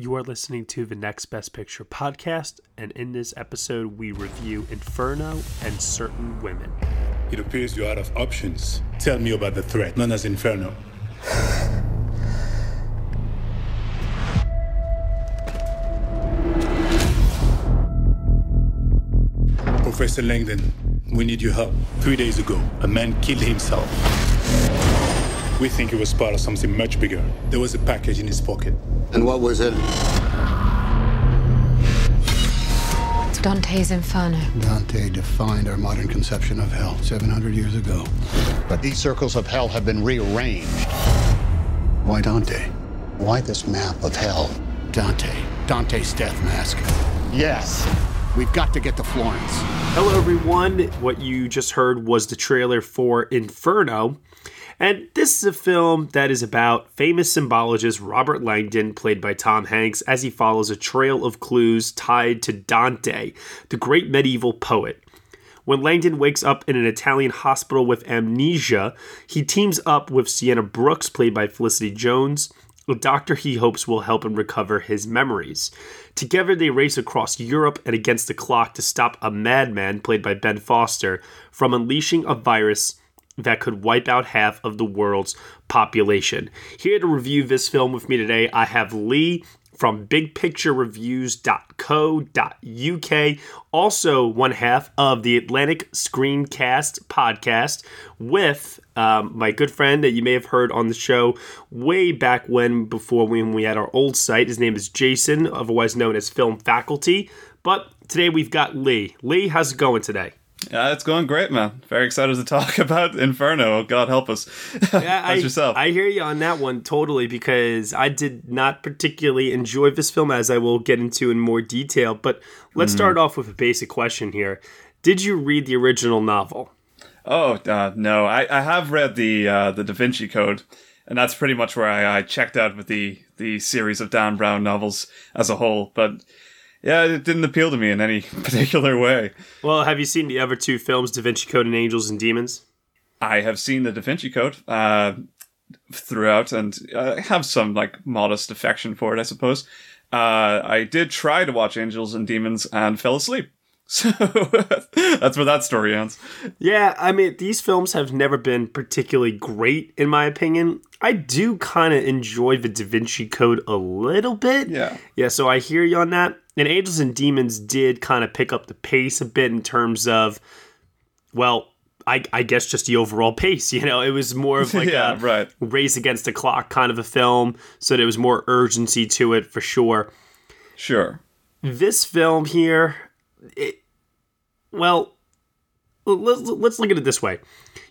You are listening to the Next Best Picture podcast, and in this episode, we review Inferno and Certain Women. It appears you're out of options. Tell me about the threat known as Inferno. Professor Langdon, we need your help. Three days ago, a man killed himself. We think it was part of something much bigger. There was a package in his pocket. And what was it? It's Dante's Inferno. Dante defined our modern conception of hell 700 years ago. But these circles of hell have been rearranged. Why Dante? Why this map of hell? Dante. Dante's death mask. Yes. We've got to get to Florence. Hello, everyone. What you just heard was the trailer for Inferno. And this is a film that is about famous symbologist Robert Langdon, played by Tom Hanks, as he follows a trail of clues tied to Dante, the great medieval poet. When Langdon wakes up in an Italian hospital with amnesia, he teams up with Sienna Brooks, played by Felicity Jones, a doctor he hopes will help him recover his memories. Together, they race across Europe and against the clock to stop a madman, played by Ben Foster, from unleashing a virus that could wipe out half of the world's population. Here to review this film with me today, I have Lee from bigpicturereviews.co.uk, also one half of the Atlantic Screencast podcast with um, my good friend that you may have heard on the show way back when, before when we had our old site. His name is Jason, otherwise known as Film Faculty. But today we've got Lee. Lee, how's it going today? Yeah, it's going great, man. Very excited to talk about Inferno. God help us. Yeah, I, yourself? I hear you on that one totally because I did not particularly enjoy this film, as I will get into in more detail. But let's start off with a basic question here. Did you read the original novel? Oh uh, no, I, I have read the uh, the Da Vinci Code, and that's pretty much where I, I checked out with the the series of Dan Brown novels as a whole. But yeah, it didn't appeal to me in any particular way. Well, have you seen the other two films, Da Vinci Code and Angels and Demons? I have seen the Da Vinci Code uh, throughout, and I have some like modest affection for it, I suppose. Uh, I did try to watch Angels and Demons and fell asleep. So that's where that story ends. Yeah, I mean, these films have never been particularly great, in my opinion. I do kind of enjoy the Da Vinci Code a little bit. Yeah. Yeah, so I hear you on that. And Angels and Demons did kind of pick up the pace a bit in terms of, well, I, I guess just the overall pace. You know, it was more of like Yeah, a right. race against the clock kind of a film. So there was more urgency to it for sure. Sure. This film here, it, well, let's, let's look at it this way.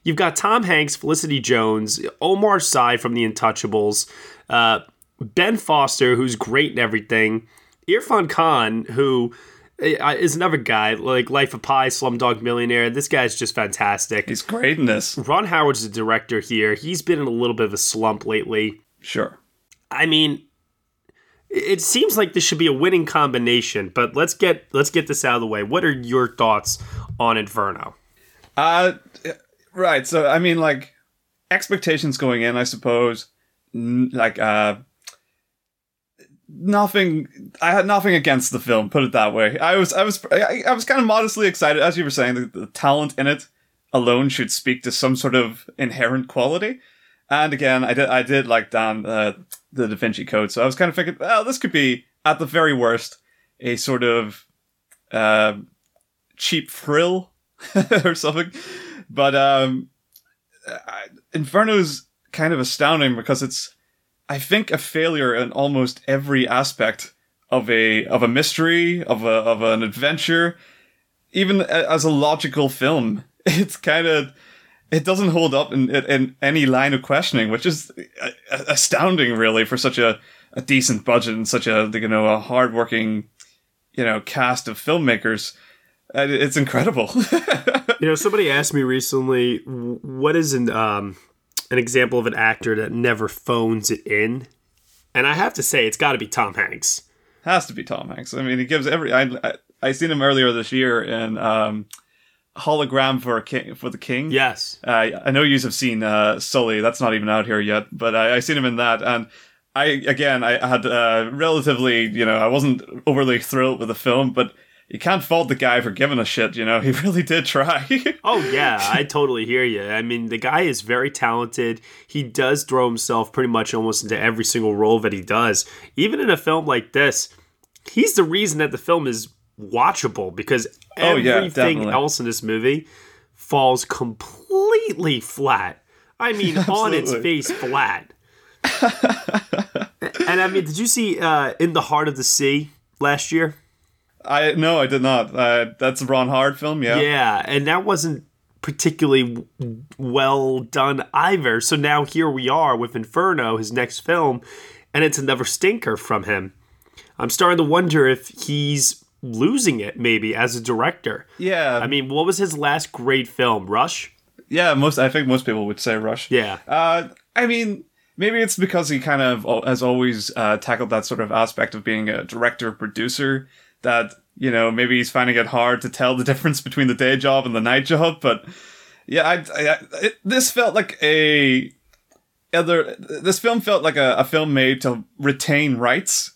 You've got Tom Hanks, Felicity Jones, Omar Sy from The Untouchables, uh, Ben Foster, who's great in everything, Irfan Khan, who uh, another guy like Life of Pi, Slumdog Millionaire. This guy's just fantastic. He's great in this. Ron Howard's the director here. He's been in a little bit of a slump lately. Sure. I mean, it seems like this should be a winning combination, but let's get let's get this out of the way. What are your thoughts on Inferno? Uh, right. So, I mean, like, expectations going in, I suppose, like, uh, nothing, I had nothing against the film, put it that way. I was, I was, I, I was kind of modestly excited, as you were saying, the, the talent in it alone should speak to some sort of inherent quality. And again, I did, I did like Dan, uh, the Da Vinci Code, so I was kind of thinking, well, this could be, at the very worst, a sort of, uh, cheap thrill or something. But um, Inferno's kind of astounding because it's, I think, a failure in almost every aspect of a of a mystery of a of an adventure, even as a logical film. It's kind of it doesn't hold up in, in, in any line of questioning, which is uh, astounding, really, for such a, a decent budget and such a you know a hardworking you know cast of filmmakers. Uh, It's incredible. You know, somebody asked me recently, what is an um, an example of an actor that never phones it in? And I have to say, it's got to be Tom Hanks. Has to be Tom Hanks. I mean, he gives every. I I, I seen him earlier this year in um, hologram for a king for the king. Yes. Uh, I know you have seen uh, Sully. That's not even out here yet, but I, I seen him in that, and I again, I had uh, relatively, you know, I wasn't overly thrilled with the film, but you can't fault the guy for giving a shit. You know, he really did try. Oh yeah, I totally hear you. I mean, the guy is very talented. He does throw himself pretty much almost into every single role that he does. Even in a film like this, he's the reason that the film is watchable because Oh, everything definitely. else in this movie falls completely flat. I mean, on its face flat. and I mean, did you see uh, In the Heart of the Sea last year? I no, I did not. Uh, that's a Ron Howard film. Yeah. Yeah, and that wasn't particularly well done either. So now here we are with Inferno, his next film, and it's another stinker from him. I'm starting to wonder if he's losing it maybe as a director. Yeah. I mean, what was his last great film? Rush? yeah. Most I think most people would say Rush. Yeah. Uh, I mean, maybe it's because he kind of has always uh, tackled that sort of aspect of being a director producer that you know maybe he's finding it hard to tell the difference between the day job and the night job. But yeah, I, I it, this felt like a other. This film felt like a, a film made to retain rights.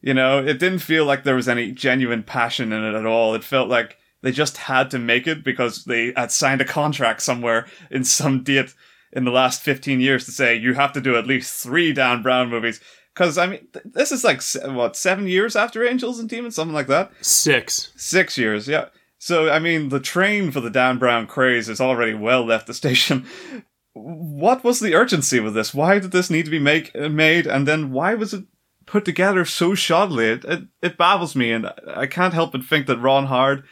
You know, it didn't feel like there was any genuine passion in it at all. It felt like they just had to make it because they had signed a contract somewhere in some date in the last 15 years to say you have to do at least three Dan Brown movies. Because, I mean, th- this is like, what, seven years after Angels and Demons? Something like that? Six. Six years, yeah. So, I mean, the train for the Dan Brown craze has already well left the station. What was the urgency with this? Why did this need to be make, made? And then why was it put together so shoddily? It, it, it baffles me, and I can't help but think that Ron Howard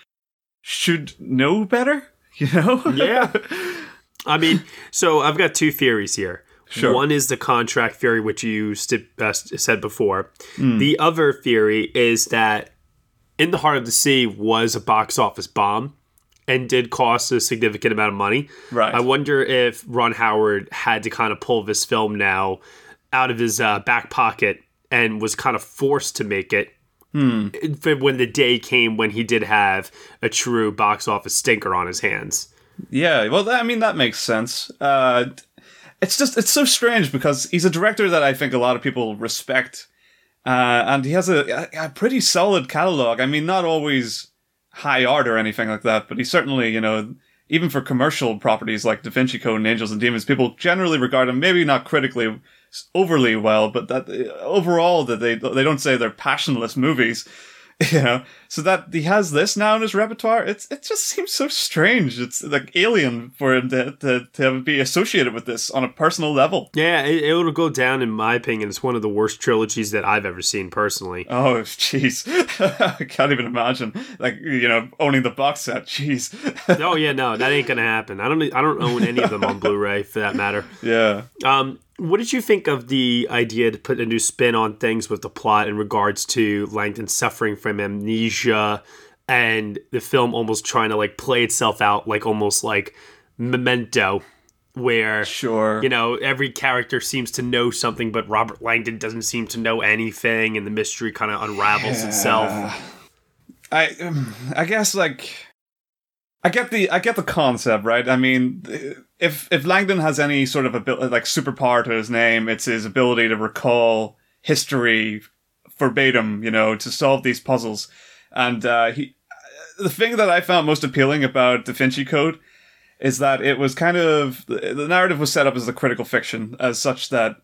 should know better, you know? Yeah. I mean, so I've got two theories here. Sure. One is the contract theory, which you st- uh, said before. Hmm. The other theory is that In the Heart of the Sea was a box office bomb and did cost a significant amount of money. Right. I wonder if Ron Howard had to kind of pull this film now out of his uh, back pocket and was kind of forced to make it Hmm. when the day came when he did have a true box office stinker on his hands. Yeah, well, I mean that makes sense. Uh, it's just it's so strange because he's a director that I think a lot of people respect, uh, and he has a, a, pretty solid catalog. I mean, not always high art or anything like that, but he certainly, you know, even for commercial properties like Da Vinci Code and Angels and Demons, people generally regard him maybe not critically overly well, but that uh, overall that they they don't say they're passionless movies. You know, so that he has this now in his repertoire, it's it just seems so strange. It's like alien for him to, to, to be associated with this on a personal level. Yeah, it, it'll go down in my opinion. It's one of the worst trilogies that I've ever seen personally. Oh, jeez, I can't even imagine. Like you know, owning the box set. Jeez. oh yeah, no, that ain't gonna happen. I don't. I don't own any of them on Blu-ray for that matter. yeah. Um, what did you think of the idea to put a new spin on things with the plot in regards to Langdon suffering from amnesia and the film almost trying to like play itself out like almost like Memento, where Sure. you know every character seems to know something, but Robert Langdon doesn't seem to know anything, and the mystery kind of unravels itself. I um, I guess like I get the I get the concept, right? I mean, if if Langdon has any sort of ability, like superpower to his name, it's his ability to recall history verbatim, you know, to solve these puzzles. And uh, he, the thing that I found most appealing about Da Vinci Code is that it was kind of the narrative was set up as a critical fiction, as such that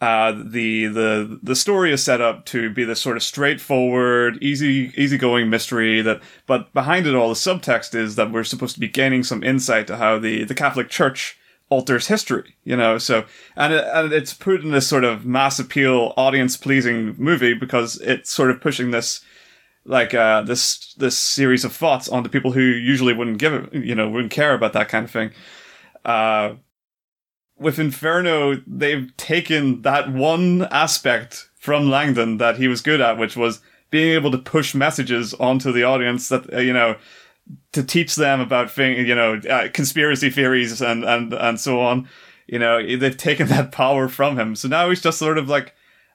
uh, the the the story is set up to be this sort of straightforward, easy easygoing mystery that, but behind it all, the subtext is that we're supposed to be gaining some insight to how the the Catholic Church alters history, you know. So and, it, and it's put in this sort of mass appeal, audience pleasing movie because it's sort of pushing this like uh this this series of thoughts onto people who usually wouldn't give you know, wouldn't care about that kind of thing. Uh, with Inferno, they've taken that one aspect from Langdon that he was good at, which was being able to push messages onto the audience that, uh, you know, to teach them about thing, you know, uh, conspiracy theories and, and, and so on. You know, they've taken that power from him. So now he's just sort of like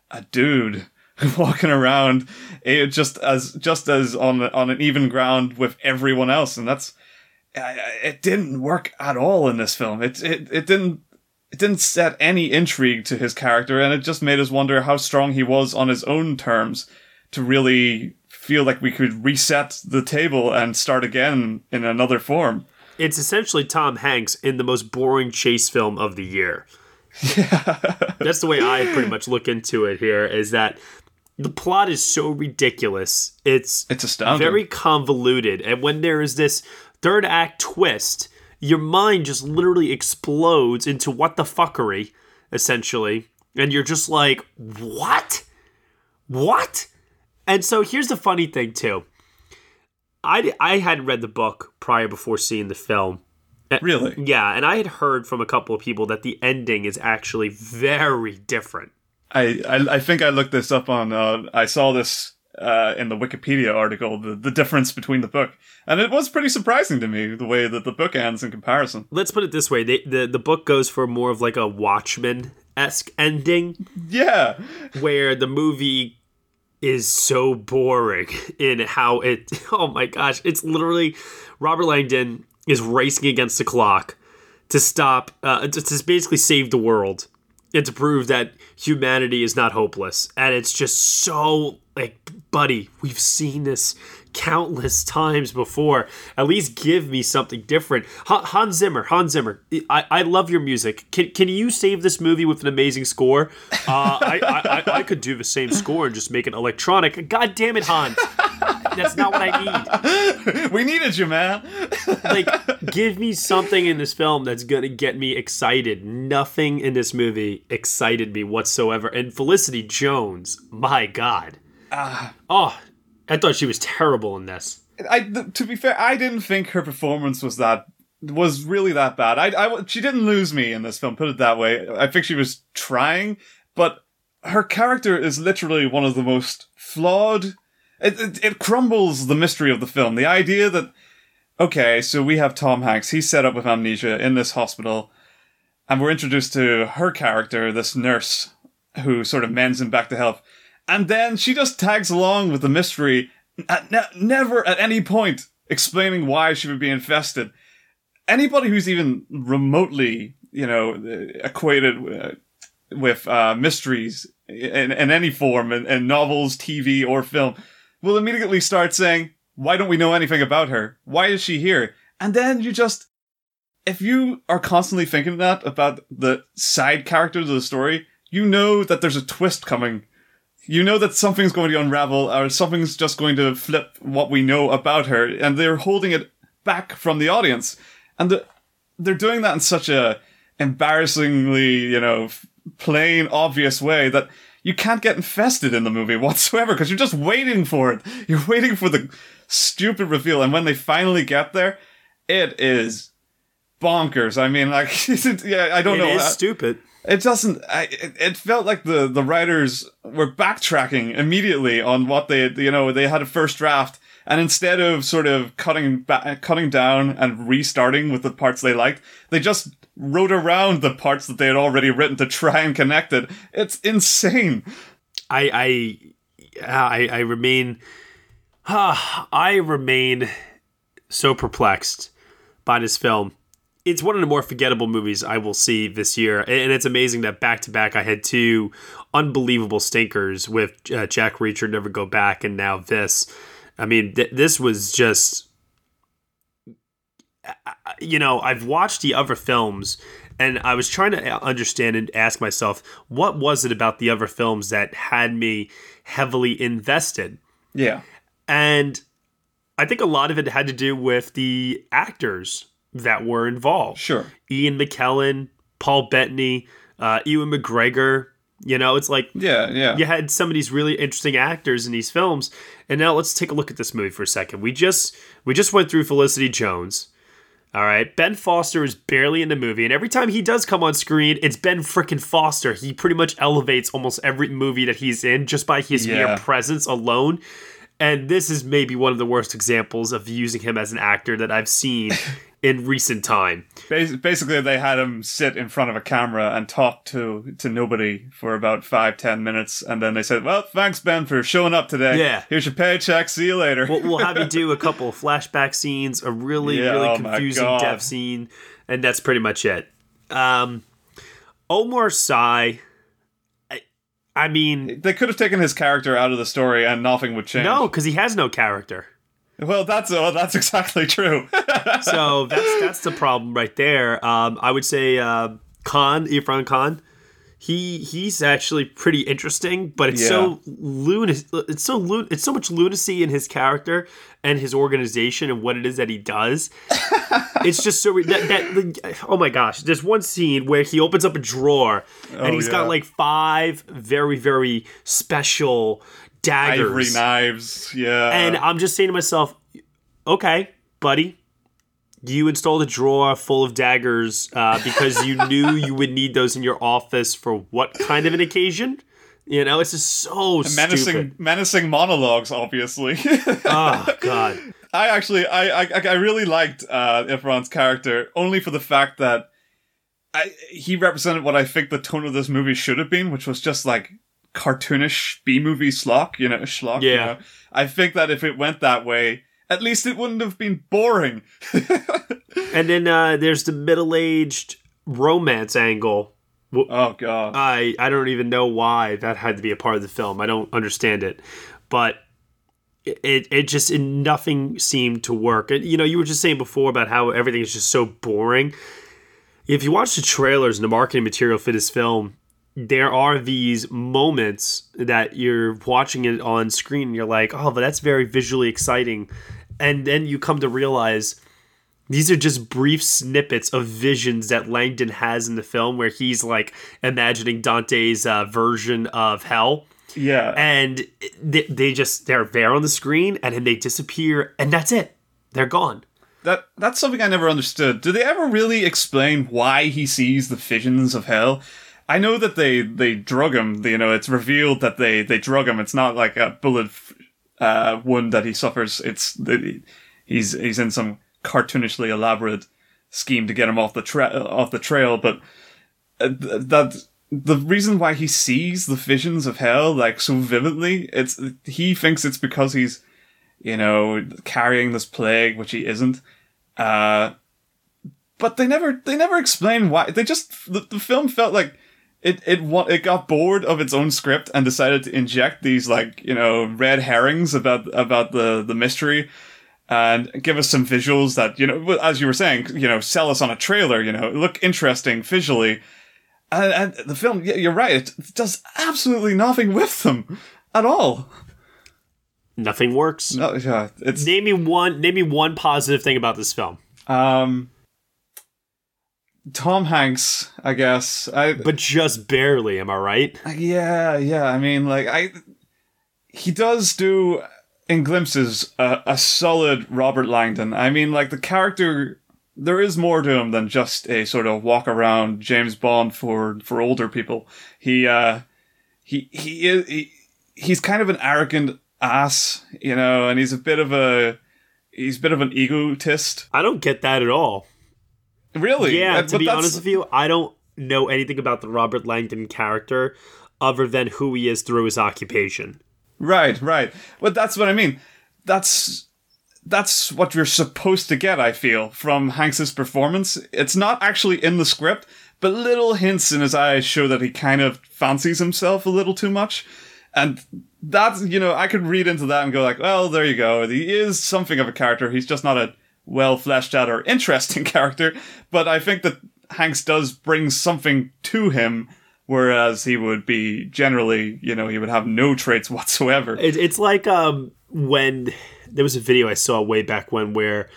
a dude walking around eh, just as, just as on, on an even ground with everyone else. And that's, it didn't work at all in this film. It, it, it didn't, it didn't set any intrigue to his character, and it just made us wonder how strong he was on his own terms to really feel like we could reset the table and start again in another form. It's essentially Tom Hanks in the most boring chase film of the year. Yeah. That's the way I pretty much look into it here is that the plot is so ridiculous. It's It's astounding. very convoluted. And when there is this third act twist, your mind just literally explodes into what the fuckery, essentially. And you're just like, what? What? And so here's the funny thing, too. I, I had read the book prior before seeing the film. Really? Yeah, and I had heard from a couple of people that the ending is actually very different. I, I, I think I looked this up on. Uh, I saw this uh, in the Wikipedia article, the, the difference between the book, and it was pretty surprising to me the way that the book ends in comparison. Let's put it this way: they, the the book goes for more of like a Watchmen esque ending, Yeah, where the movie is so boring in how it. Oh my gosh, it's literally Robert Langdon is racing against the clock to stop, uh, to, to basically save the world and to prove that humanity is not hopeless. And it's just so like, buddy, we've seen this countless times before. At least give me something different. Hans Zimmer, Hans Zimmer, I, I love your music. Can, can you save this movie with an amazing score? Uh, I, I, I, I could do the same score and just make it electronic. God damn it, Hans. That's not what I need. we needed you, man. like, give me something in this film that's gonna get me excited. Nothing in this movie excited me whatsoever. And Felicity Jones, my God. Uh, oh, I thought she was terrible in this. I, to be fair, I didn't think her performance was that was really that bad. I, I, she didn't lose me in this film. Put it that way. I think she was trying, but her character is literally one of the most flawed it, it, it crumbles the mystery of the film. The idea that, okay, so we have Tom Hanks, he's set up with amnesia in this hospital, and we're introduced to her character, this nurse, who sort of mends him back to health. And then she just tags along with the mystery, at ne- never at any point explaining why she would be infested. Anybody who's even remotely, you know, equated with uh, mysteries in, in any form, in, in novels, TV, or film, will immediately start saying, why don't we know anything about her? Why is she here? And then you just, if you are constantly thinking that about the side characters of the story, you know that there's a twist coming. You know that something's going to unravel or something's just going to flip what we know about her and they're holding it back from the audience. And the, they're doing that in such a embarrassingly, you know, plain, obvious way that you can't get infested in the movie whatsoever because you're just waiting for it. You're waiting for the stupid reveal, and when they finally get there, it is bonkers. I mean, like, yeah, I don't it know. It is uh, stupid. It doesn't. I, it, felt like the the writers were backtracking immediately on what they, you know, they had a first draft, and instead of sort of cutting back, cutting down and restarting with the parts they liked, they just wrote around the parts that they had already written to try and connect it. It's insane. I I I, I remain uh, I remain so perplexed by this film. It's one of the more forgettable movies I will see this year, and it's amazing that back to back I had two unbelievable stinkers with uh, Jack Reacher, Never Go Back, and now this. I mean, th- this was just you know, I've watched the other films and I was trying to understand and ask myself, what was it about the other films that had me heavily invested? Yeah. And I think a lot of it had to do with the actors that were involved. Sure. Ian McKellen, Paul Bettany, uh, Ewan McGregor. You know, it's like yeah, yeah. You had some of these really interesting actors in these films, and now let's take a look at this movie for a second. We just we just went through Felicity Jones. All right. Ben Foster is barely in the movie, and every time he does come on screen, it's Ben frickin' Foster. He pretty much elevates almost every movie that he's in just by his yeah. mere presence alone. And this is maybe one of the worst examples of using him as an actor that I've seen in recent time. Basically, they had him sit in front of a camera and talk to to nobody for about five ten minutes, and then they said, "Well, thanks Ben for showing up today. Yeah, here's your paycheck. See you later." we'll, we'll have you do a couple of flashback scenes, a really yeah, really oh confusing death scene, and that's pretty much it. Um, Omar Sy. I, I mean, They could have taken his character out of the story and nothing would change. no, because he has no character. Well, that's oh, that's exactly true. So that's that's the problem right there. Um, I would say uh, Khan, Irfan Khan. He he's actually pretty interesting, but it's so lunacy. It's so lun- It's so much lunacy in his character and his organization and what it is that he does. it's just so re- that, that oh my gosh! There's one scene where he opens up a drawer and Oh, he's yeah. got like five very very special daggers. Ivory knives. Yeah. And I'm just saying to myself, okay, buddy, you installed a drawer full of daggers uh, because you knew you would need those in your office for what kind of an occasion? You know, it's just so menacing stupid. menacing monologues, obviously. Oh God, I actually, I, I, I really liked uh, character only for the fact that I, he represented what I think the tone of this movie should have been, which was just like cartoonish B movie schlock, you know, schlock. you Yeah. know. I think that if it went that way, at least it wouldn't have been boring. and then uh, there's the middle-aged romance angle. Oh god. I I don't even know why that had to be a part of the film. I don't understand it, but it it just it, nothing seemed to work. And, you know, you were just saying before about how everything is just so boring. If you watch the trailers and the marketing material for this film, there are these moments that you're watching it on screen and you're like, oh, but that's very visually exciting. And then you come to realize these are just brief snippets of visions that Langdon has in the film where he's like imagining Dante's uh, version of hell. yeah. And they, they just, they're there on the screen and then they disappear and that's it. They're gone. That that's something I never understood. Do they ever really explain why he sees the visions of hell? I know that they they drug him. You know, it's revealed that they they drug him. It's not like a bullet uh, wound that he suffers. It's he's he's in some cartoonishly elaborate scheme to get him off the tra- off the trail. But uh, that the reason why he sees the visions of hell like so vividly, it's he thinks it's because he's you know carrying this plague, which he isn't. Uh, but they never they never explain why. They just the, the film felt like it it it got bored of its own script and decided to inject these like you know red herrings about about the the mystery and give us some visuals that you know as you were saying you know sell us on a trailer you know look interesting visually and, and the film yeah, you're right it does absolutely nothing with them at all Nothing works. no yeah it's Name me one, name me one positive thing about this film. um Tom Hanks I guess I But just barely, am I right? Yeah, yeah. I mean, like I, he does do in glimpses a, a solid Robert Langdon. I mean, like the character, there is more to him than just a sort of walk around James Bond for for older people. He, uh, he he is he, he's kind of an arrogant ass, you know, and he's a bit of a he's a bit of an egotist. I don't get that at all. Really? Yeah, to be that's- honest with you, I don't know anything about the Robert Langdon character other than who he is through his occupation. Right, right. But that's what I mean. That's that's what you're supposed to get, I feel, from Hanks's performance. It's not actually in the script, but little hints in his eyes show that he kind of fancies himself a little too much. And that's, you know, I could read into that and go like, well, there you go. He is something of a character. He's just not a well fleshed out or interesting character. But I think that Hanks does bring something to him, whereas he would be generally, you know, he would have no traits whatsoever. It, it's like um, when there was a video I saw way back when where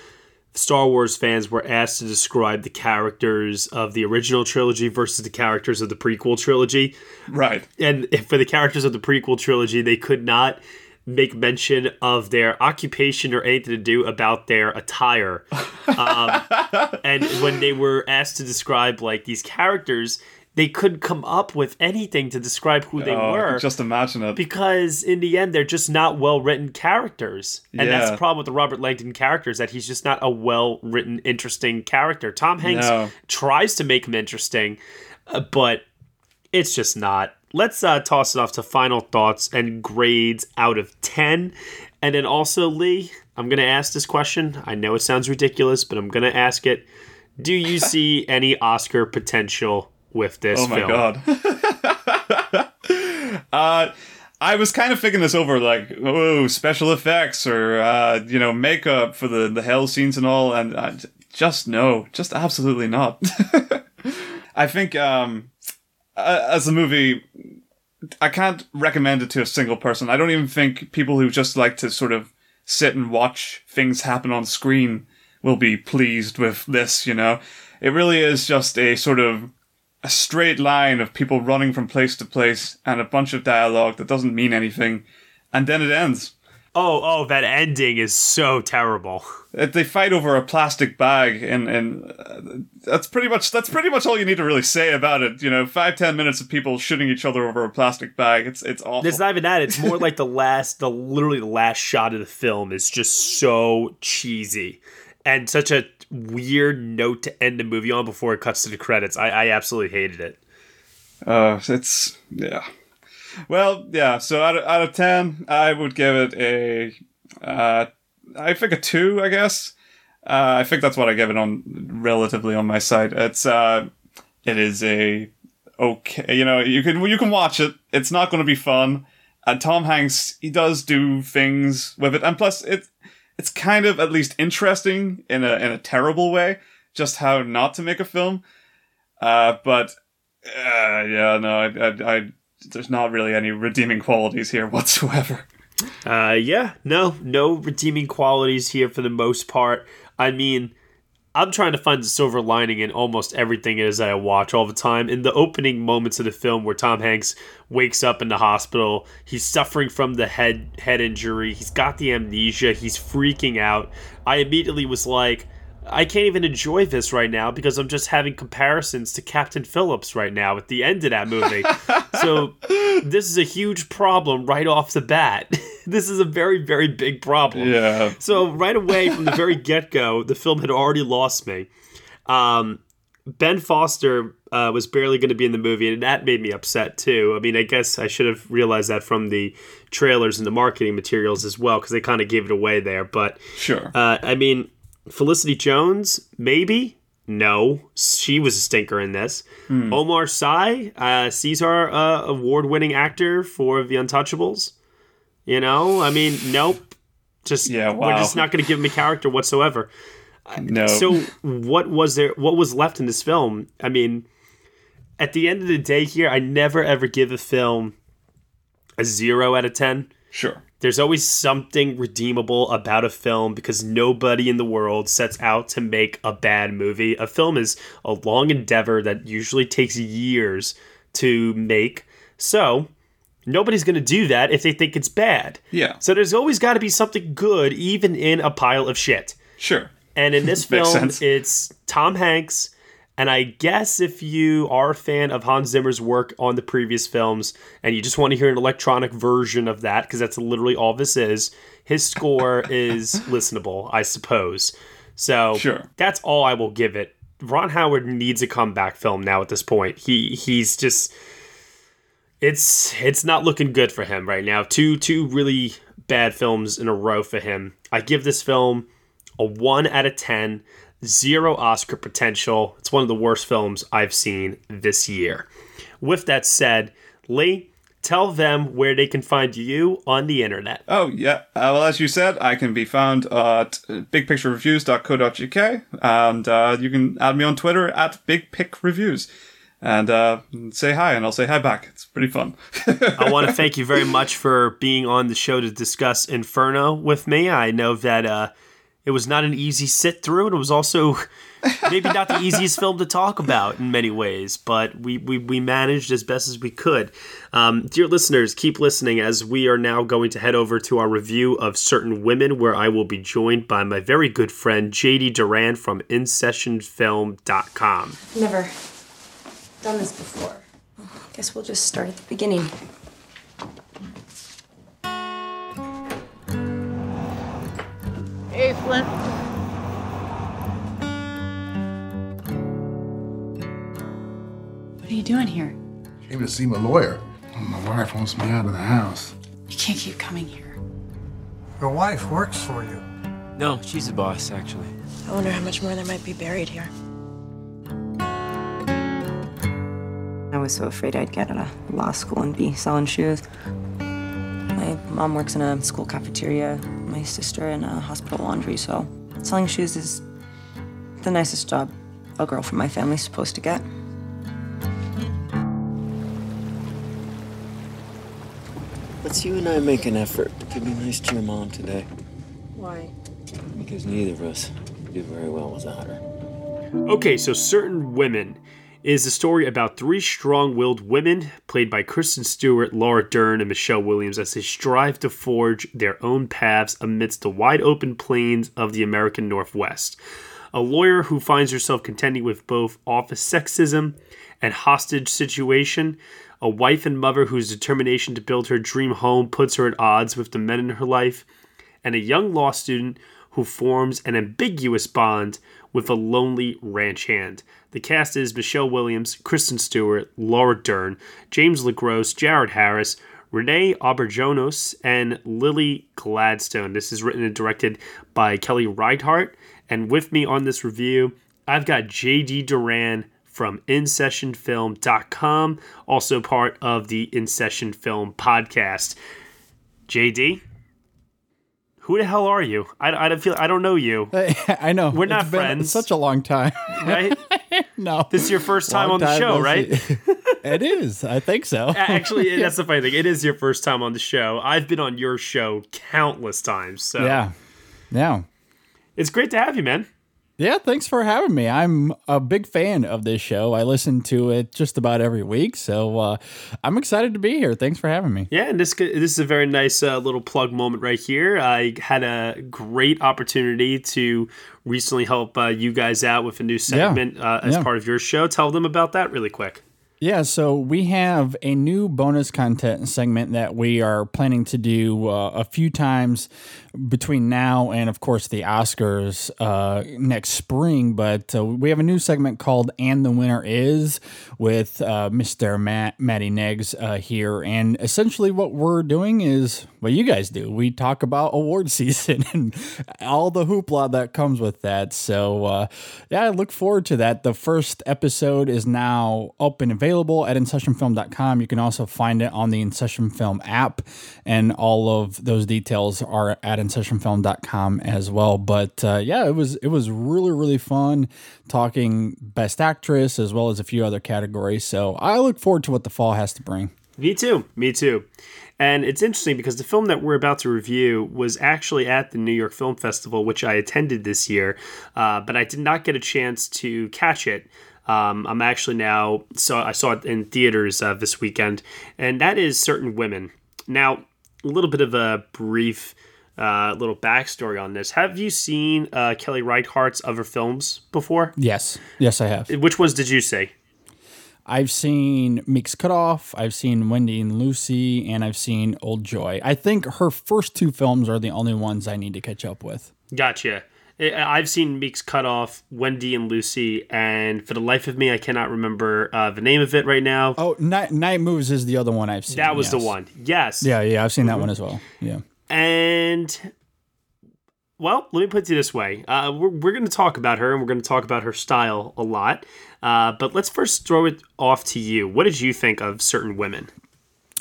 Star Wars fans were asked to describe the characters of the original trilogy versus the characters of the prequel trilogy. Right. and for the characters of the prequel trilogy, they could not make mention of their occupation or anything to do about their attire. Um, and when they were asked to describe like these characters, they couldn't come up with anything to describe who they Oh, were. just imagine it. because in the end, they're just not well written characters, and that's the problem with the Robert Langdon characters that he's just not a well written, interesting character. Tom Hanks No. tries to make him interesting, uh, but it's just not. Let's uh, toss it off to final thoughts and grades out of 10. And then also, Lee, I'm going to ask this question. I know it sounds ridiculous, but I'm going to ask it. Do you see any Oscar potential with this film? Oh my film. god. uh, I was kind of thinking this over, like, oh, special effects or uh, you know, makeup for the the hell scenes and all, and j- just no, just absolutely not. I think um, uh, as a movie, I can't recommend it to a single person. I don't even think people who just like to sort of sit and watch things happen on screen will be pleased with this, you know. It really is just a sort of a straight line of people running from place to place and a bunch of dialogue that doesn't mean anything, and then it ends. Oh, oh, that ending is so terrible. Uh, They fight over a plastic bag, and and uh, that's pretty much that's pretty much all you need to really say about it. You know, five ten minutes of people shooting each other over a plastic bag. It's it's awful. It's not even that. It's more like the last, the literally the last shot of the film is just so cheesy and such a weird note to end the movie on before it cuts to the credits. I, I absolutely hated it. Uh, it's yeah. Well, yeah. So out of, out of ten, I would give it a, uh, I think a two. I guess. Uh, I think that's what I give it on relatively on my side. It's uh, it is a okay. You know, you can you can watch it. It's not going to be fun. And Tom Hanks, he does do things with it, and plus it's it's kind of at least interesting in a in a terrible way. Just how not to make a film. Uh, but uh, yeah, no, I, I, I, there's not really any redeeming qualities here whatsoever. Uh, yeah, no, no redeeming qualities here for the most part. I mean, I'm trying to find the silver lining in almost everything it is that I watch all the time. In the opening moments of the film, where Tom Hanks wakes up in the hospital, he's suffering from the head head injury. He's got the amnesia. He's freaking out. I immediately was like. I can't even enjoy this right now because I'm just having comparisons to Captain Phillips right now at the end of that movie. so this is a huge problem right off the bat. this is a very, very big problem. Yeah. So right away from the very get go, the film had already lost me. Um, ben Foster uh, was barely going to be in the movie, and that made me upset too. I mean, I guess I should have realized that from the trailers and the marketing materials as well, because they kind of gave it away there. But Sure. uh, I mean, Felicity Jones, maybe. No, she was a stinker in this. Omar Sy, uh, Caesar uh, award-winning actor for The Untouchables. You know, I mean, nope. Just Yeah, we're just not going to give him a character whatsoever. no. So, what was there? What was left in this film? I mean, at the end of the day, here, I never ever give a film a zero out of ten sure. There's always something redeemable about a film because nobody in the world sets out to make a bad movie. A film is a long endeavor that usually takes years to make. So, nobody's going to do that if they think it's bad. Yeah. So, there's always got to be something good, even in a pile of shit. Sure. And in this film, sense. it's Tom Hanks. And I guess if you are a fan of Hans Zimmer's work on the previous films and you just want to hear an electronic version of that, because that's literally all this is, his score is listenable, I suppose. So Sure. that's all I will give it. Ron Howard needs a comeback film now at this point. He he's just it's it's not looking good for him right now. Two two really bad films in a row for him. I give this film a 1 out of 10, zero Oscar potential. It's one of the worst films I've seen this year. With that said, Lee, tell them where they can find you on the internet. Oh, yeah. Uh, well, as you said, I can be found at bigpicturereviews.co.uk, and uh, you can add me on Twitter at bigpicreviews. And uh, say hi, and I'll say hi back. It's pretty fun. I want to thank you very much for being on the show to discuss Inferno with me. I know that uh, it was not an easy sit through, and it was also maybe not the easiest film to talk about in many ways, but we, we, we managed as best as we could. Um, dear listeners, keep listening as we are now going to head over to our review of Certain Women, where I will be joined by my very good friend JD Duran from InSessionFilm.com. Never done this before. Guess we'll just start at the beginning. Hey, Flint. What are you doing here? Came to see my lawyer. Oh, my wife wants me out of the house. You can't keep coming here. Your wife works for you. No, she's the boss, actually. I wonder how much more there might be buried here. I was so afraid I'd get out of law school and be selling shoes. My mom works in a school cafeteria, my sister in a hospital laundry, so selling shoes is the nicest job a girl from my family's supposed to get. Let's you and I make an effort to be nice to your mom today. Why? Because neither of us do very well without her. Okay, so Certain Women is a story about three strong willed women, played by Kristen Stewart, Laura Dern, and Michelle Williams, as they strive to forge their own paths amidst the wide open plains of the American Northwest. A lawyer who finds herself contending with both office sexism and hostage situation, a wife and mother whose determination to build her dream home puts her at odds with the men in her life, and a young law student who forms an ambiguous bond with a lonely ranch hand. The cast is Michelle Williams, Kristen Stewart, Laura Dern, James LeGros, Jared Harris, Renee Auberjonois, and Lily Gladstone. This is written and directed by Kelly Reichardt. And with me on this review, I've got JD Duran from InSessionFilm.com, also part of the In Session Film podcast. JD, who the hell are you? I, I don't feel I don't know you. I know We're not It's been friends. Such a long time, right? no, This is your first time Long on the time show, right? it is. I think so. Actually, that's the funny thing. It is your first time on the show. I've been on your show countless times, so yeah, yeah, it's great to have you, man. Yeah. Thanks for having me. I'm a big fan of this show. I listen to it just about every week, so uh, I'm excited to be here. Thanks for having me. Yeah, and this this is a very nice uh, little plug moment right here. I had a great opportunity to recently help uh, you guys out with a new segment uh, as Yeah. part of your show. Tell them about that really quick. Yeah, so we have a new bonus content segment that we are planning to do uh, a few times between now and, of course, the Oscars uh, next spring. But uh, we have a new segment called "And the Winner Is" with uh, Mr. Matt Matty Neggs uh, here, and essentially what we're doing is what you guys do. We talk about award season and all the hoopla that comes with that. So uh, yeah, I look forward to that. The first episode is now up and available at InSessionFilm.com. You can also find it on the InSession Film app, and all of those details are at InSessionFilm.com as well. But uh, yeah, it was it was really really fun talking Best Actress as well as a few other categories. So I look forward to what the fall has to bring. Me too. Me too. And it's interesting because the film that we're about to review was actually at the New York Film Festival, which I attended this year, uh, but I did not get a chance to catch it. Um, I'm actually now so I saw it in theaters uh, this weekend, and that is Certain Women. Now, a little bit of a brief uh, little backstory on this. Have you seen uh, Kelly Reichardt's other films before? Yes, yes, I have. Which ones did you see? I've seen Meek's Cutoff, I've seen Wendy and Lucy, and I've seen Old Joy. I think her first two films are the only ones I need to catch up with. Gotcha. I- I've seen Meek's Cutoff Wendy and Lucy, and for the life of me, I cannot remember uh, the name of it right now. Oh, Night, Night Moves is the other one I've seen. that was the one. Yes. Yeah, yeah, I've seen that Mhm. one as well. Yeah. And well, let me put it this way: uh, we're we're going to talk about her, and we're going to talk about her style a lot. Uh, but let's first throw it off to you. What did you think of certain women?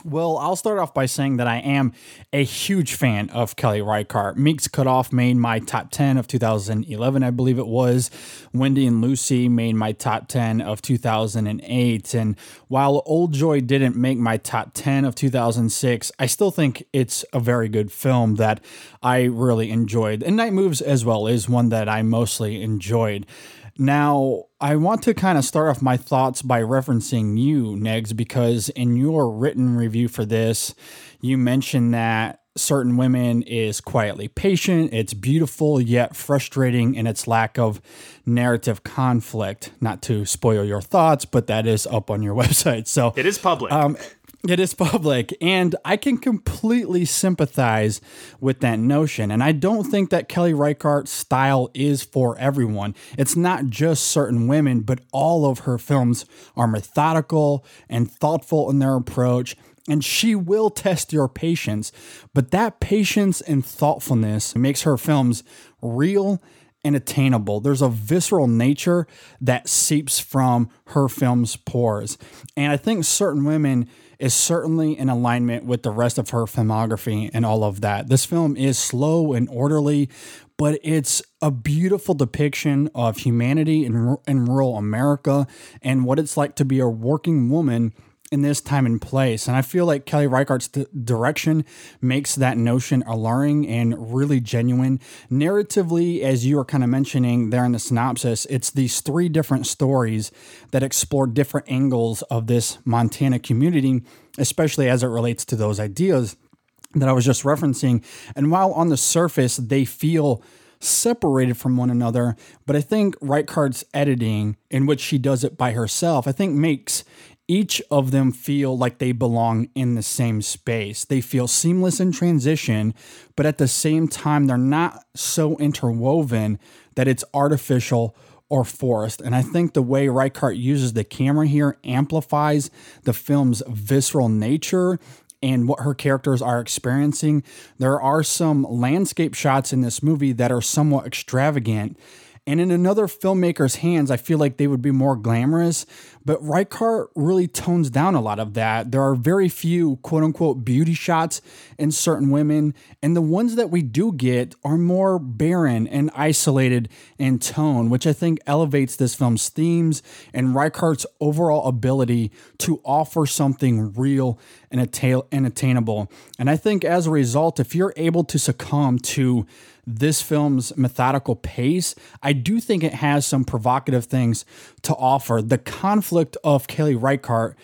Well, I'll start off by saying that I am a huge fan of Kelly Reichardt. Meek's Cutoff made my top 10 of 2011, I believe it was. Wendy and Lucy made my top 10 of 2008. And while Old Joy didn't make my top 10 of 2006, I still think it's a very good film that I really enjoyed. And Night Moves as well is one that I mostly enjoyed. Now, I want to kind of start off my thoughts by referencing you, Negs, because in your written review for this, you mentioned that certain women is quietly patient, it's beautiful yet frustrating in its lack of narrative conflict. Not to spoil your thoughts, but that is up on your website. So It is public. um, it is public, and I can completely sympathize with that notion. And I don't think that Kelly Reichardt's style is for everyone. It's not just certain women, but all of her films are methodical and thoughtful in their approach. And she will test your patience, but that patience and thoughtfulness makes her films real and attainable. There's a visceral nature that seeps from her film's pores. And I think certain women is certainly in alignment with the rest of her filmography and all of that. This film is slow and orderly, but it's a beautiful depiction of humanity in, in rural America and what it's like to be a working woman in this time and place. And I feel like Kelly Reichardt's direction makes that notion alluring and really genuine. Narratively, as you were kind of mentioning there in the synopsis, it's these three different stories that explore different angles of this Montana community, especially as it relates to those ideas that I was just referencing. And while on the surface they feel separated from one another, but I think Reichardt's editing, in which she does it by herself, I think makes each of them feel like they belong in the same space. They feel seamless in transition, but at the same time, they're not so interwoven that it's artificial or forced. And I think the way Reichardt uses the camera here amplifies the film's visceral nature and what her characters are experiencing. There are some landscape shots in this movie that are somewhat extravagant and in another filmmaker's hands, I feel like they would be more glamorous. But Reichardt really tones down a lot of that. There are very few quote unquote beauty shots in certain women. And the ones that we do get are more barren and isolated in tone, which I think elevates this film's themes and Reichardt's overall ability to offer something real and, attainable. And I think as a result, if you're able to succumb to this film's methodical pace, I do think it has some provocative things to offer. The conflict of Kelly Reichardt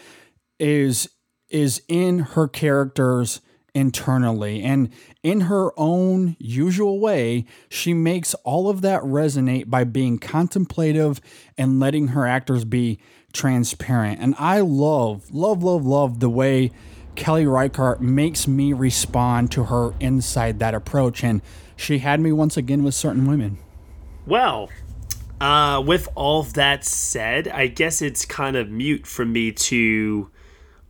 is is in her characters internally. And in her own usual way she makes all of that resonate by being contemplative and letting her actors be transparent. And i love love love love the way kelly reichardt makes me respond to her inside that approach. And she had me once again with certain women. Well, uh, with all that said, I guess it's kind of mute for me to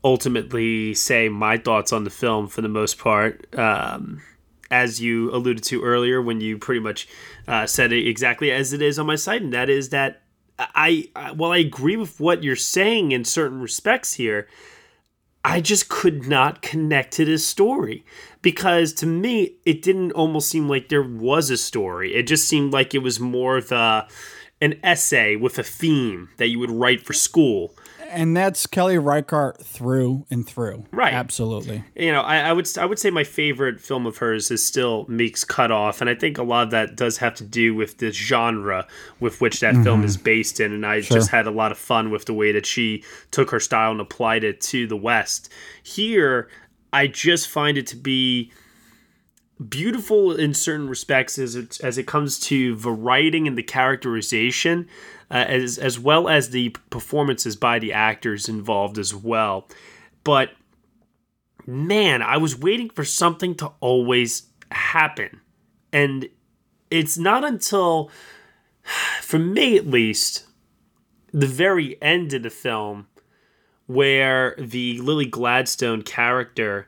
ultimately say my thoughts on the film for the most part. Um, as you alluded to earlier, when you pretty much uh, said it exactly as it is on my site, and that is that I, I, well, I agree with what you're saying in certain respects here. I just could not connect to this story because to me it didn't almost seem like there was a story. It just seemed like it was more of a, an essay with a theme that you would write for school. And that's Kelly Reichardt through and through. Right. Absolutely. You know, I, I, would I would say my favorite film of hers is still Meek's Cutoff, and I think a lot of that does have to do with the genre with which that mm-hmm. film is based in. And I sure. just had a lot of fun with the way that she took her style and applied it to the West. Here, I just find it to be beautiful in certain respects as it, as it comes to the writing and the characterization, uh, as as well as the performances by the actors involved as well. But man, I was waiting for something to always happen, and it's not until, for me at least, the very end of the film where the Lily Gladstone character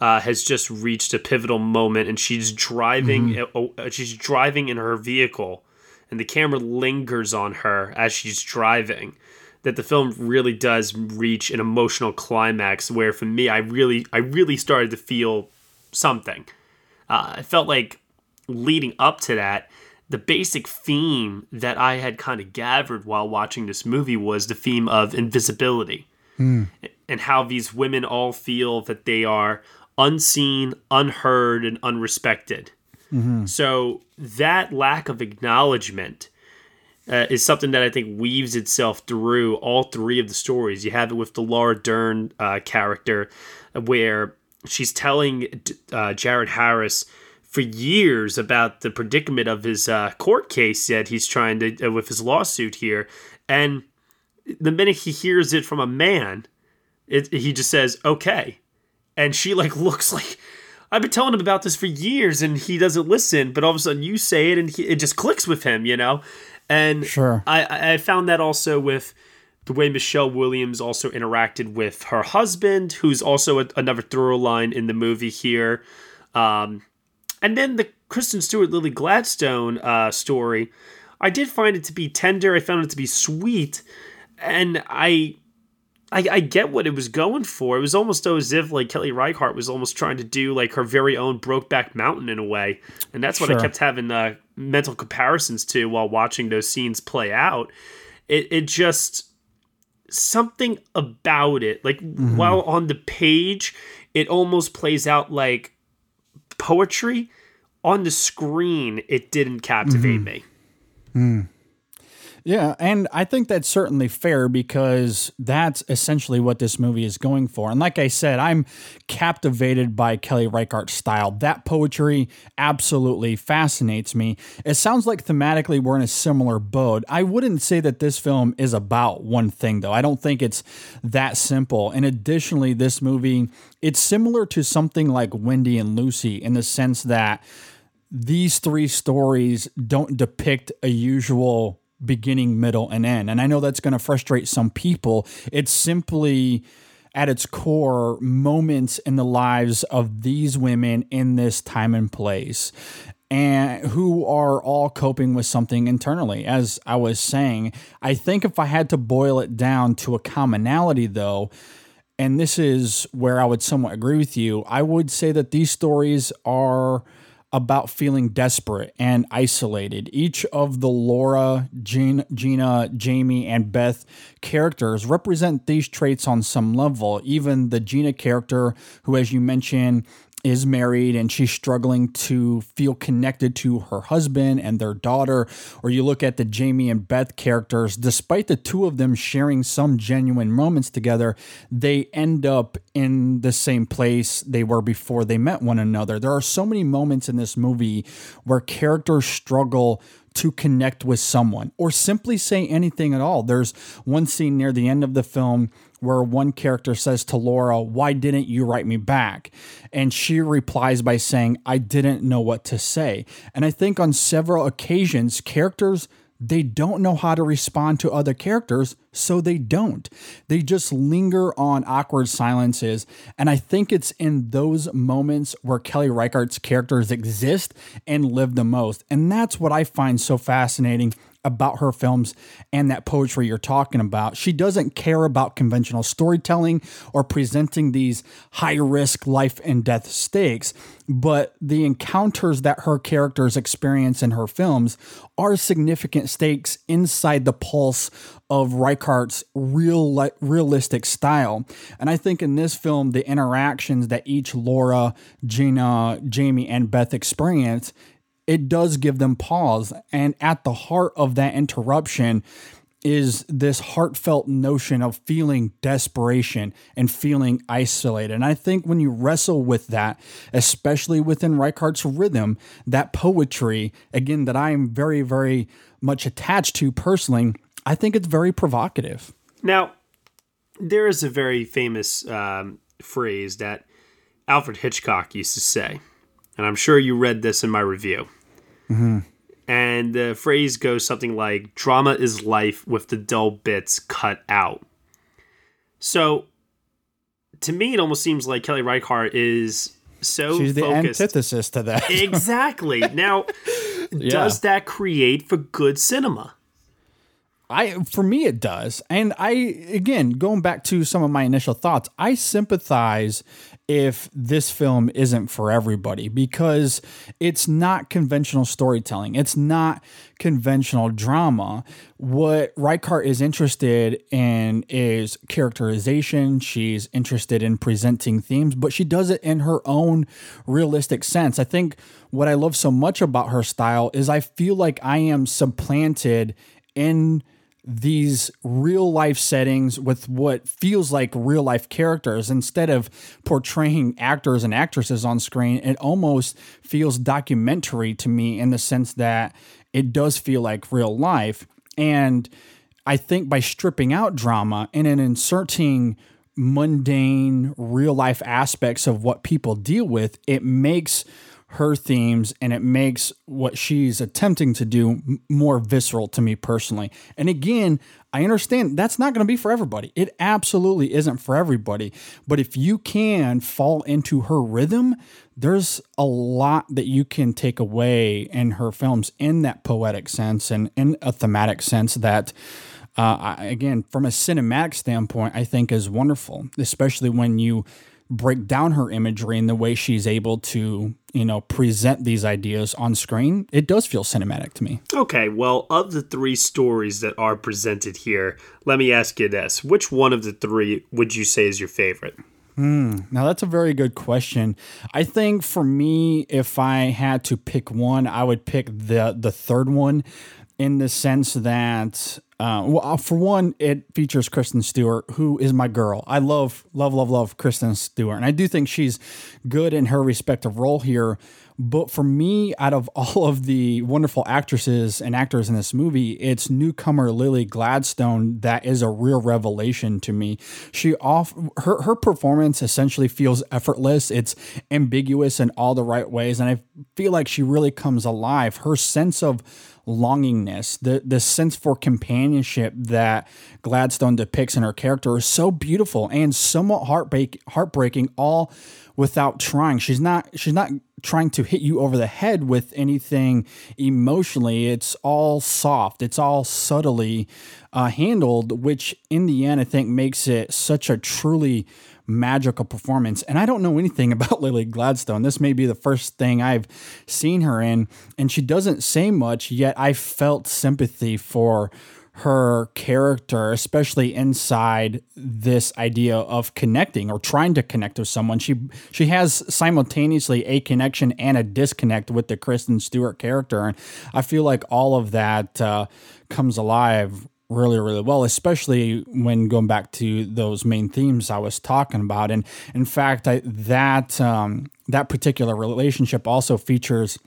uh, has just reached a pivotal moment, and she's driving. Mm-hmm. Uh, she's driving in her vehicle, and the camera lingers on her as she's driving. That the film really does reach an emotional climax, where for me, I really, I really started to feel something. Uh, I felt like leading up to that, the basic theme that I had kind of gathered while watching this movie was the theme of invisibility mm. and how these women all feel that they are unseen, unheard, and unrespected. Mm-hmm. So that lack of acknowledgement uh, is something that I think weaves itself through all three of the stories. You have it with the Laura Dern uh, character, where she's telling uh, Jared Harris for years about the predicament of his uh, court case that he's trying to uh, with his lawsuit here, and the minute he hears it from a man, it, he just says okay, and she like looks like I've been telling him about this for years, and he doesn't listen. But all of a sudden, you say it, and he, it just clicks with him, you know. And sure, I I found that also with the way Michelle Williams also interacted with her husband, who's also a, another through line in the movie here. Um, and then the Kristen Stewart Lily Gladstone uh, story, I did find it to be tender. I found it to be sweet, and I, I, I get what it was going for. It was almost as if like Kelly Reichardt was almost trying to do like her very own Brokeback Mountain in a way, and that's what Sure. I kept having uh, mental comparisons to while watching those scenes play out. It it just something about it like mm-hmm. while on the page it almost plays out like poetry on the screen it didn't captivate mm-hmm. me mm. Yeah, and I think that's certainly fair because that's essentially what this movie is going for. And like I said, I'm captivated by Kelly Reichardt's style. That poetry absolutely fascinates me. It sounds like thematically we're in a similar boat. I wouldn't say that this film is about one thing though. I don't think it's that simple. And additionally, this movie it's similar to something like Wendy and Lucy in the sense that these three stories don't depict a usual beginning, middle, and end. And I know that's going to frustrate some people. It's simply at its core moments in the lives of these women in this time and place and who are all coping with something internally as i was saying i think if i had to boil it down to a commonality though and this is where I would somewhat agree with you. I would say that these stories are about feeling desperate and isolated. Each of the Laura, Gina, Gina, Jamie, and Beth characters represent these traits on some level. Even the Gina character, who, as you mentioned, is married and she's struggling to feel connected to her husband and their daughter. Or you look at the Jamie and Beth characters, despite the two of them sharing some genuine moments together, they end up in the same place they were before they met one another. There are so many moments in this movie where characters struggle to connect with someone or simply say anything at all. There's one scene near the end of the film where one character says to Laura, Why didn't you write me back? And she replies by saying, I didn't know what to say. And I think on several occasions, characters. They don't know how to respond to other characters, so they don't. They just linger on awkward silences. And I think it's in those moments where Kelly Reichardt's characters exist and live the most. And that's what I find so fascinating about her films and that poetry you're talking about. She doesn't care about conventional storytelling or presenting these high risk life and death stakes, but the encounters that her characters experience in her films are significant stakes inside the pulse of Reichardt's real li- realistic style. And I think in this film the interactions that each Laura, Gina, Jamie and Beth experience it does give them pause. And at the heart of that interruption is this heartfelt notion of feeling desperation and feeling isolated. And I think when you wrestle with that, especially within Reichardt's rhythm, that poetry, again, that I am very, very much attached to personally, I think it's very provocative. Now, there is a very famous um, phrase that Alfred Hitchcock used to say, and I'm sure you read this in my review. Mm-hmm. And the phrase goes something like drama is life with the dull bits cut out. So to me, it almost seems like Kelly Reichardt is so She's the focused. antithesis to that. exactly. Now, Yeah. does that create for good cinema? I for me it does. And I again, going back to some of my initial thoughts, I sympathize if this film isn't for everybody because it's not conventional storytelling. It's not conventional drama. What Reichardt is interested in is characterization. She's interested in presenting themes, but she does it in her own realistic sense. I think what I love so much about her style is I feel like I am supplanted in these real life settings with what feels like real life characters. Instead of portraying actors and actresses on screen it almost feels documentary to me in the sense that it does feel like real life. And i think by stripping out drama and then inserting mundane real life aspects of what people deal with it makes her themes and it makes what she's attempting to do more visceral to me personally. And again, I understand that's not going to be for everybody. It absolutely isn't for everybody. But if you can fall into her rhythm, there's a lot that you can take away in her films in that poetic sense and in a thematic sense that. Uh, again, from a cinematic standpoint, I think is wonderful, especially when you break down her imagery and the way she's able to, you know, present these ideas on screen, it does feel cinematic to me. Okay, well, of the three stories that are presented here, let me ask you this. Which one of the three would you say is your favorite? Hmm. Now that's a very good question. I think for me, if I had to pick one, I would pick the the third one, in the sense that uh, well, uh, for one, it features Kristen Stewart, who is my girl. I love, love, love, love Kristen Stewart, and I do think she's good in her respective role here. But for me, out of all of the wonderful actresses and actors in this movie, it's newcomer Lily Gladstone that is a real revelation to me. She off her her performance essentially feels effortless. It's ambiguous in all the right ways, and I feel like she really comes alive. Her sense of longingness, the the sense for companionship that Gladstone depicts in her character is so beautiful and somewhat heartbreak, heartbreaking all without trying. She's not she's not trying to hit you over the head with anything emotionally. It's all soft. It's all subtly uh, handled, which in the end I think makes it such a truly magical performance. And I don't know anything about Lily Gladstone. This may be the first thing I've seen her in, and she doesn't say much, yet I felt sympathy for her character, especially inside this idea of connecting or trying to connect with someone. She she has simultaneously a connection and a disconnect with the Kristen Stewart character, and I feel like all of that uh, comes alive really really well especially when going back to those main themes i was talking about and in fact I, that um, that particular relationship also features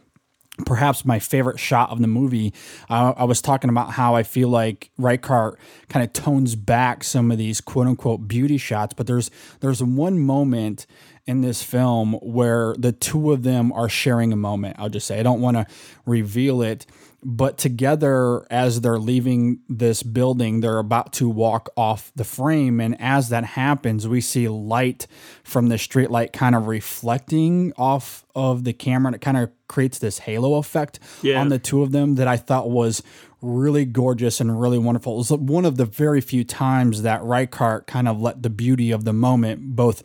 perhaps my favorite shot of the movie. Uh, I was talking about how I feel like Reichardt kind of tones back some of these quote unquote beauty shots, but there's there's one moment in this film where the two of them are sharing a moment. I'll just say I don't want to reveal it, but together as they're leaving this building they're about to walk off the frame. And as that happens we see light from the street light kind of reflecting off of the camera. And it kind of creates this halo effect yeah. on the two of them that i thought was really gorgeous and really wonderful. It was one of the very few times that reichardt kind of let the beauty of the moment both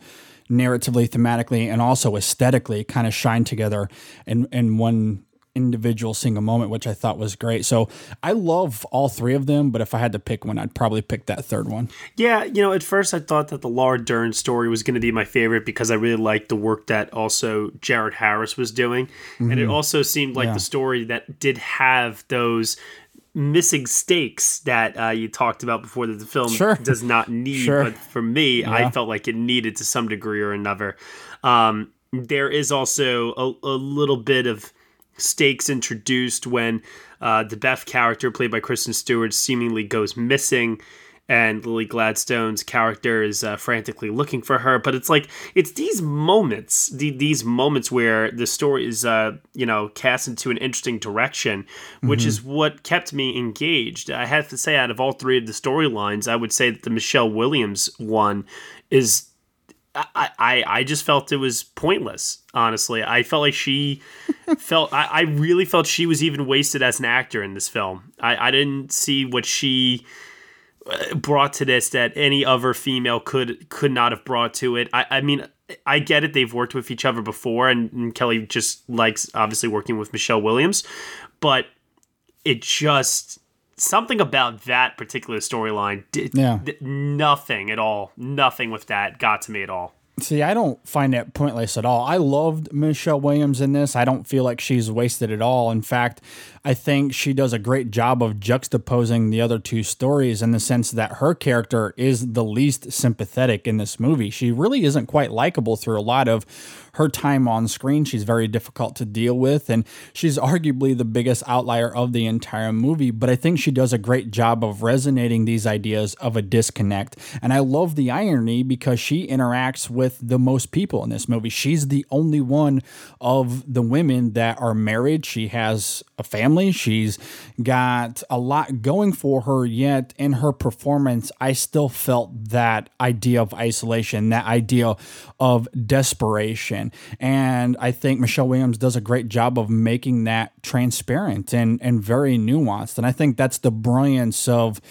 narratively thematically and also aesthetically kind of shine together in, in one individual single moment, which I thought was great. So I love all three of them, but if I had to pick one, I'd probably pick that third one. Yeah, you know, at first I thought that the Laura Dern story was going to be my favorite because I really liked the work that also Jared Harris was doing. Mm-hmm. And it mm-hmm. also seemed like yeah. the story that did have those missing stakes that uh, you talked about before that the film sure. does not need. Sure. But for me, yeah. I felt like it needed to some degree or another. Um, there is also a, a little bit of stakes introduced when uh, the Beth character, played by Kristen Stewart, seemingly goes missing. And Lily Gladstone's character is uh, frantically looking for her, but it's like it's these moments, the, these moments where the story is, uh, you know, cast into an interesting direction, which mm-hmm. is what kept me engaged. I have to say, out of all three of the storylines, I would say that the Michelle Williams one is I, I, I just felt it was pointless. Honestly, I felt like she felt. I, I really felt she was even wasted as an actor in this film. I, I didn't see what she uh, brought to this that any other female could could not have brought to it. I, I mean, I get it. They've worked with each other before, and, and Kelly just likes obviously working with Michelle Williams, but it just something about that particular storyline did yeah. nothing at all. Nothing with that got to me at all. See, I don't find that pointless at all. I loved Michelle Williams in this. I don't feel like she's wasted at all. In fact, I think she does a great job of juxtaposing the other two stories in the sense that her character is the least sympathetic in this movie. She really isn't quite likable through a lot of her time on screen. She's very difficult to deal with, and she's arguably the biggest outlier of the entire movie. But I think she does a great job of resonating these ideas of a disconnect. And I love the irony because she interacts with the most people in this movie. She's the only one of the women that are married. She has a family. She's got a lot going for her, yet in her performance, I still felt that idea of isolation, that idea of desperation. And I think Michelle Williams does a great job of making that transparent and, and very nuanced. And I think that's the brilliance of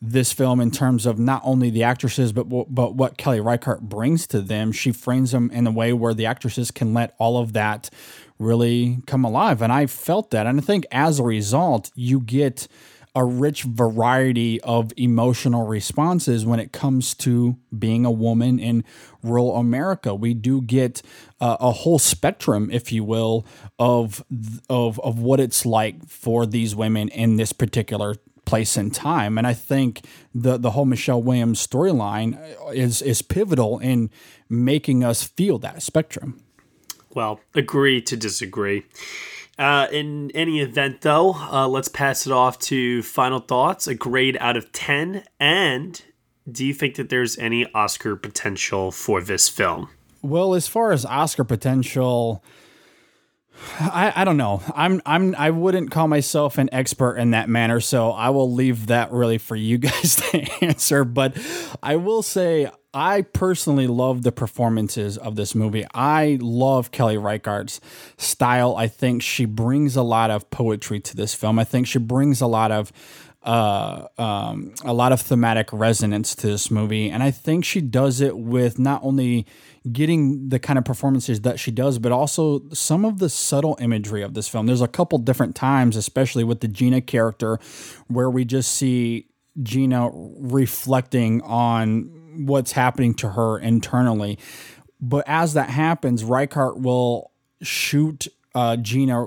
this film in terms of not only the actresses but but what Kelly Reichardt brings to them. She frames them in a way where the actresses can let all of that really come alive, and I felt that. And I think as a result, you get a rich variety of emotional responses when it comes to being a woman in rural America. We do get uh, a whole spectrum, if you will, of of of what it's like for these women in this particular place and time. And I think the the whole Michelle Williams storyline is is pivotal in making us feel that spectrum. Well, agree to disagree. Uh, in any event, though, uh, let's pass it off to final thoughts. A grade out of ten, and do you think that there's any Oscar potential for this film? Well, as far as Oscar potential, I, I don't know. I'm I'm I wouldn't call myself an expert in that manner, so I will leave that really for you guys to answer. But I will say I personally love the performances of this movie. I love Kelly Reichardt's style. I think she brings a lot of poetry to this film. I think she brings a lot of uh, um, a lot of thematic resonance to this movie, and I think she does it with not only getting the kind of performances that she does, but also some of the subtle imagery of this film. There's a couple different times, especially with the Gina character, where we just see Gina reflecting on what's happening to her internally. But as that happens, Reichardt will shoot uh, Gina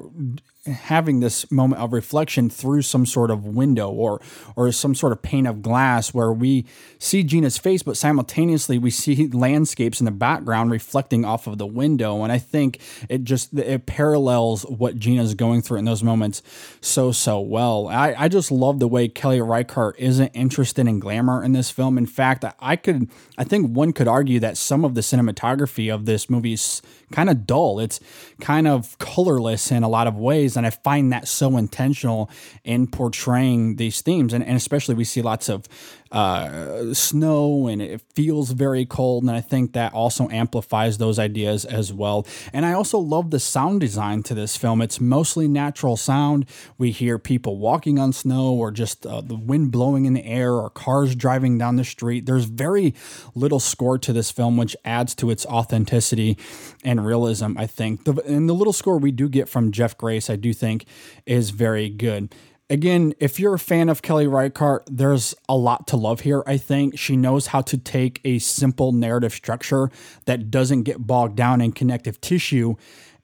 having this moment of reflection through some sort of window or or some sort of pane of glass where we see Gina's face but simultaneously we see landscapes in the background reflecting off of the window and I think it just it parallels what Gina's going through in those moments so so well. I, I just love the way Kelly Reichardt isn't interested in glamour in this film. In fact, I could I think one could argue that some of the cinematography of this movie is kind of dull. It's kind of colorless in a lot of ways and I find that so intentional in portraying these themes. And, and especially we see lots of uh, snow and it feels very cold. And I think that also amplifies those ideas as well. And I also love the sound design to this film. It's mostly natural sound. We hear people walking on snow or just uh, the wind blowing in the air or cars driving down the street. There's very little score to this film, which adds to its authenticity and realism, I think. The, and the little score we do get from Jeff Grace, I do think, is very good again, if you're a fan of Kelly Reichardt, there's a lot to love here. I think she knows how to take a simple narrative structure that doesn't get bogged down in connective tissue,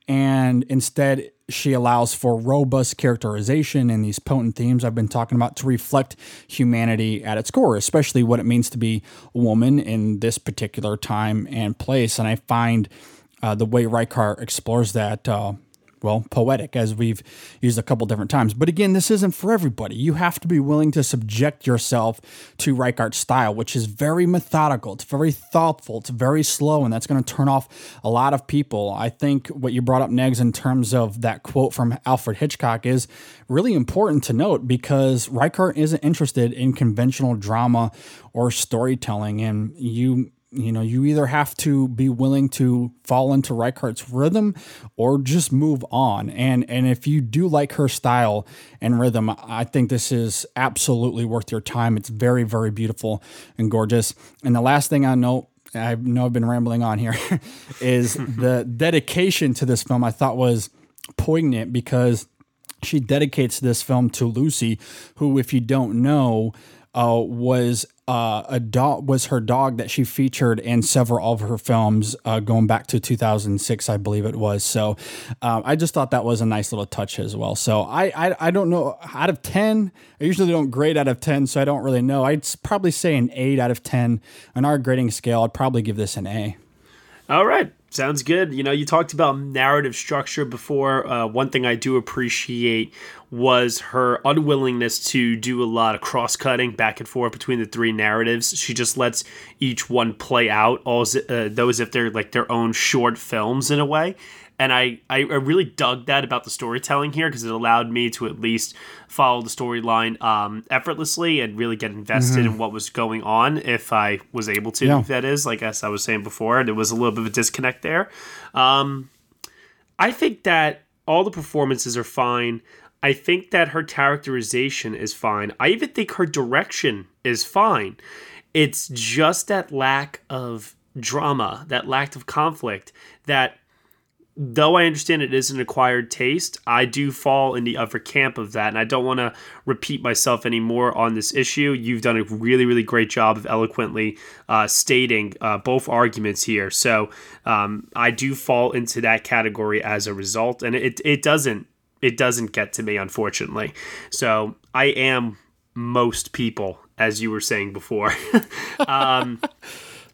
and instead she allows for robust characterization and these potent themes I've been talking about to reflect humanity at its core, especially what it means to be a woman in this particular time and place. And I find uh, the way Reichardt explores that uh, well, poetic, as we've used a couple different times. But again, this isn't for everybody. You have to be willing to subject yourself to Reichardt's style, which is very methodical, it's very thoughtful, it's very slow, and that's going to turn off a lot of people. I think what you brought up, Negs, in terms of that quote from Alfred Hitchcock is really important to note because Reichardt isn't interested in conventional drama or storytelling, and you you know, you either have to be willing to fall into Reichardt's rhythm or just move on. And and if you do like her style and rhythm, I think this is absolutely worth your time. It's very, very beautiful and gorgeous. And the last thing I know I know I've been rambling on here, is the dedication to this film I thought was poignant because she dedicates this film to Lucy, who, if you don't know, uh, was uh, a dog was her dog that she featured in several of her films uh, going back to 2006 i believe it was. So um, i just thought that was a nice little touch as well. So I, I i don't know out of 10 i usually don't grade out of 10 so i don't really know. I'd probably say an 8 out of 10 on our grading scale i'd probably give this an a. All right Sounds good. You know, you talked about narrative structure before. Uh, one thing I do appreciate was her unwillingness to do a lot of cross cutting back and forth between the three narratives. She just lets each one play out, all uh, those if they're like their own short films in a way and I, I really dug that about the storytelling here because it allowed me to at least follow the storyline um, effortlessly and really get invested Mm-hmm. in what was going on if I was able to. Yeah. That is, like as I was saying before, there was a little bit of a disconnect there. Um, I think that all the performances are fine. I think that her characterization is fine. I even think her direction is fine. It's just that lack of drama, that lack of conflict, that though I understand it is an acquired taste, I do fall in the other camp of that. And I don't want to repeat myself anymore on this issue. You've done a really, really great job of eloquently uh, stating uh, both arguments here. So um, I do fall into that category as a result. And it, it doesn't. It doesn't get to me, unfortunately. So I am most people, as you were saying before. um,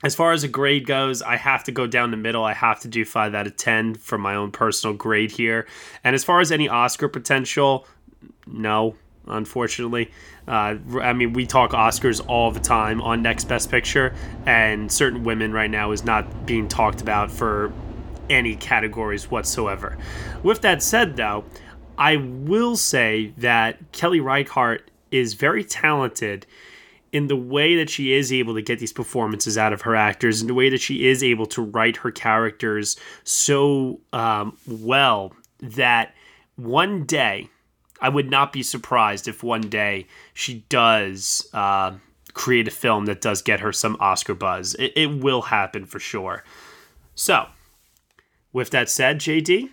as far as a grade goes, I have to go down the middle. I have to do five out of 10 for my own personal grade here. And as far as any Oscar potential, no, unfortunately. Uh, I mean, we talk Oscars all the time on Next Best Picture, and certain women right now is not being talked about for any categories whatsoever. With that said, though, I will say that Kelly Reichardt is very talented in the way that she is able to get these performances out of her actors, in the way that she is able to write her characters so um, well that one day, I would not be surprised if one day she does uh, create a film that does get her some Oscar buzz. It, it will happen for sure. So, with that said, JD,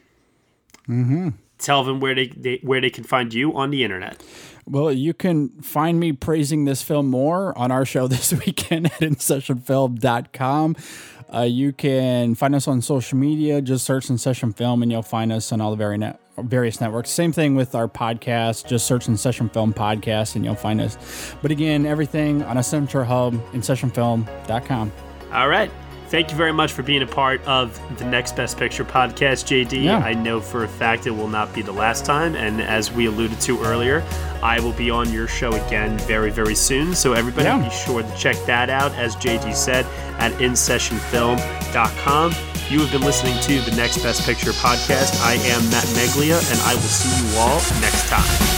Mm-hmm. tell them where they, they where they can find you on the internet. Well, you can find me praising this film more on our show this weekend at InSessionFilm.com. Uh, you can find us on social media. Just search In Session Film and you'll find us on all the very net, various networks. Same thing with our podcast. Just search In Session Film Podcast and you'll find us. But again, everything on a central hub, InSessionFilm.com. All right. Thank you very much for being a part of the Next Best Picture podcast, JD. Yeah. I know for a fact it will not be the last time. And as we alluded to earlier, I will be on your show again very, very soon. So everybody Yeah. be sure to check that out, as JD said, at InSessionFilm.com. You have been listening to the Next Best Picture podcast. I am Matt Neglia, and I will see you all next time.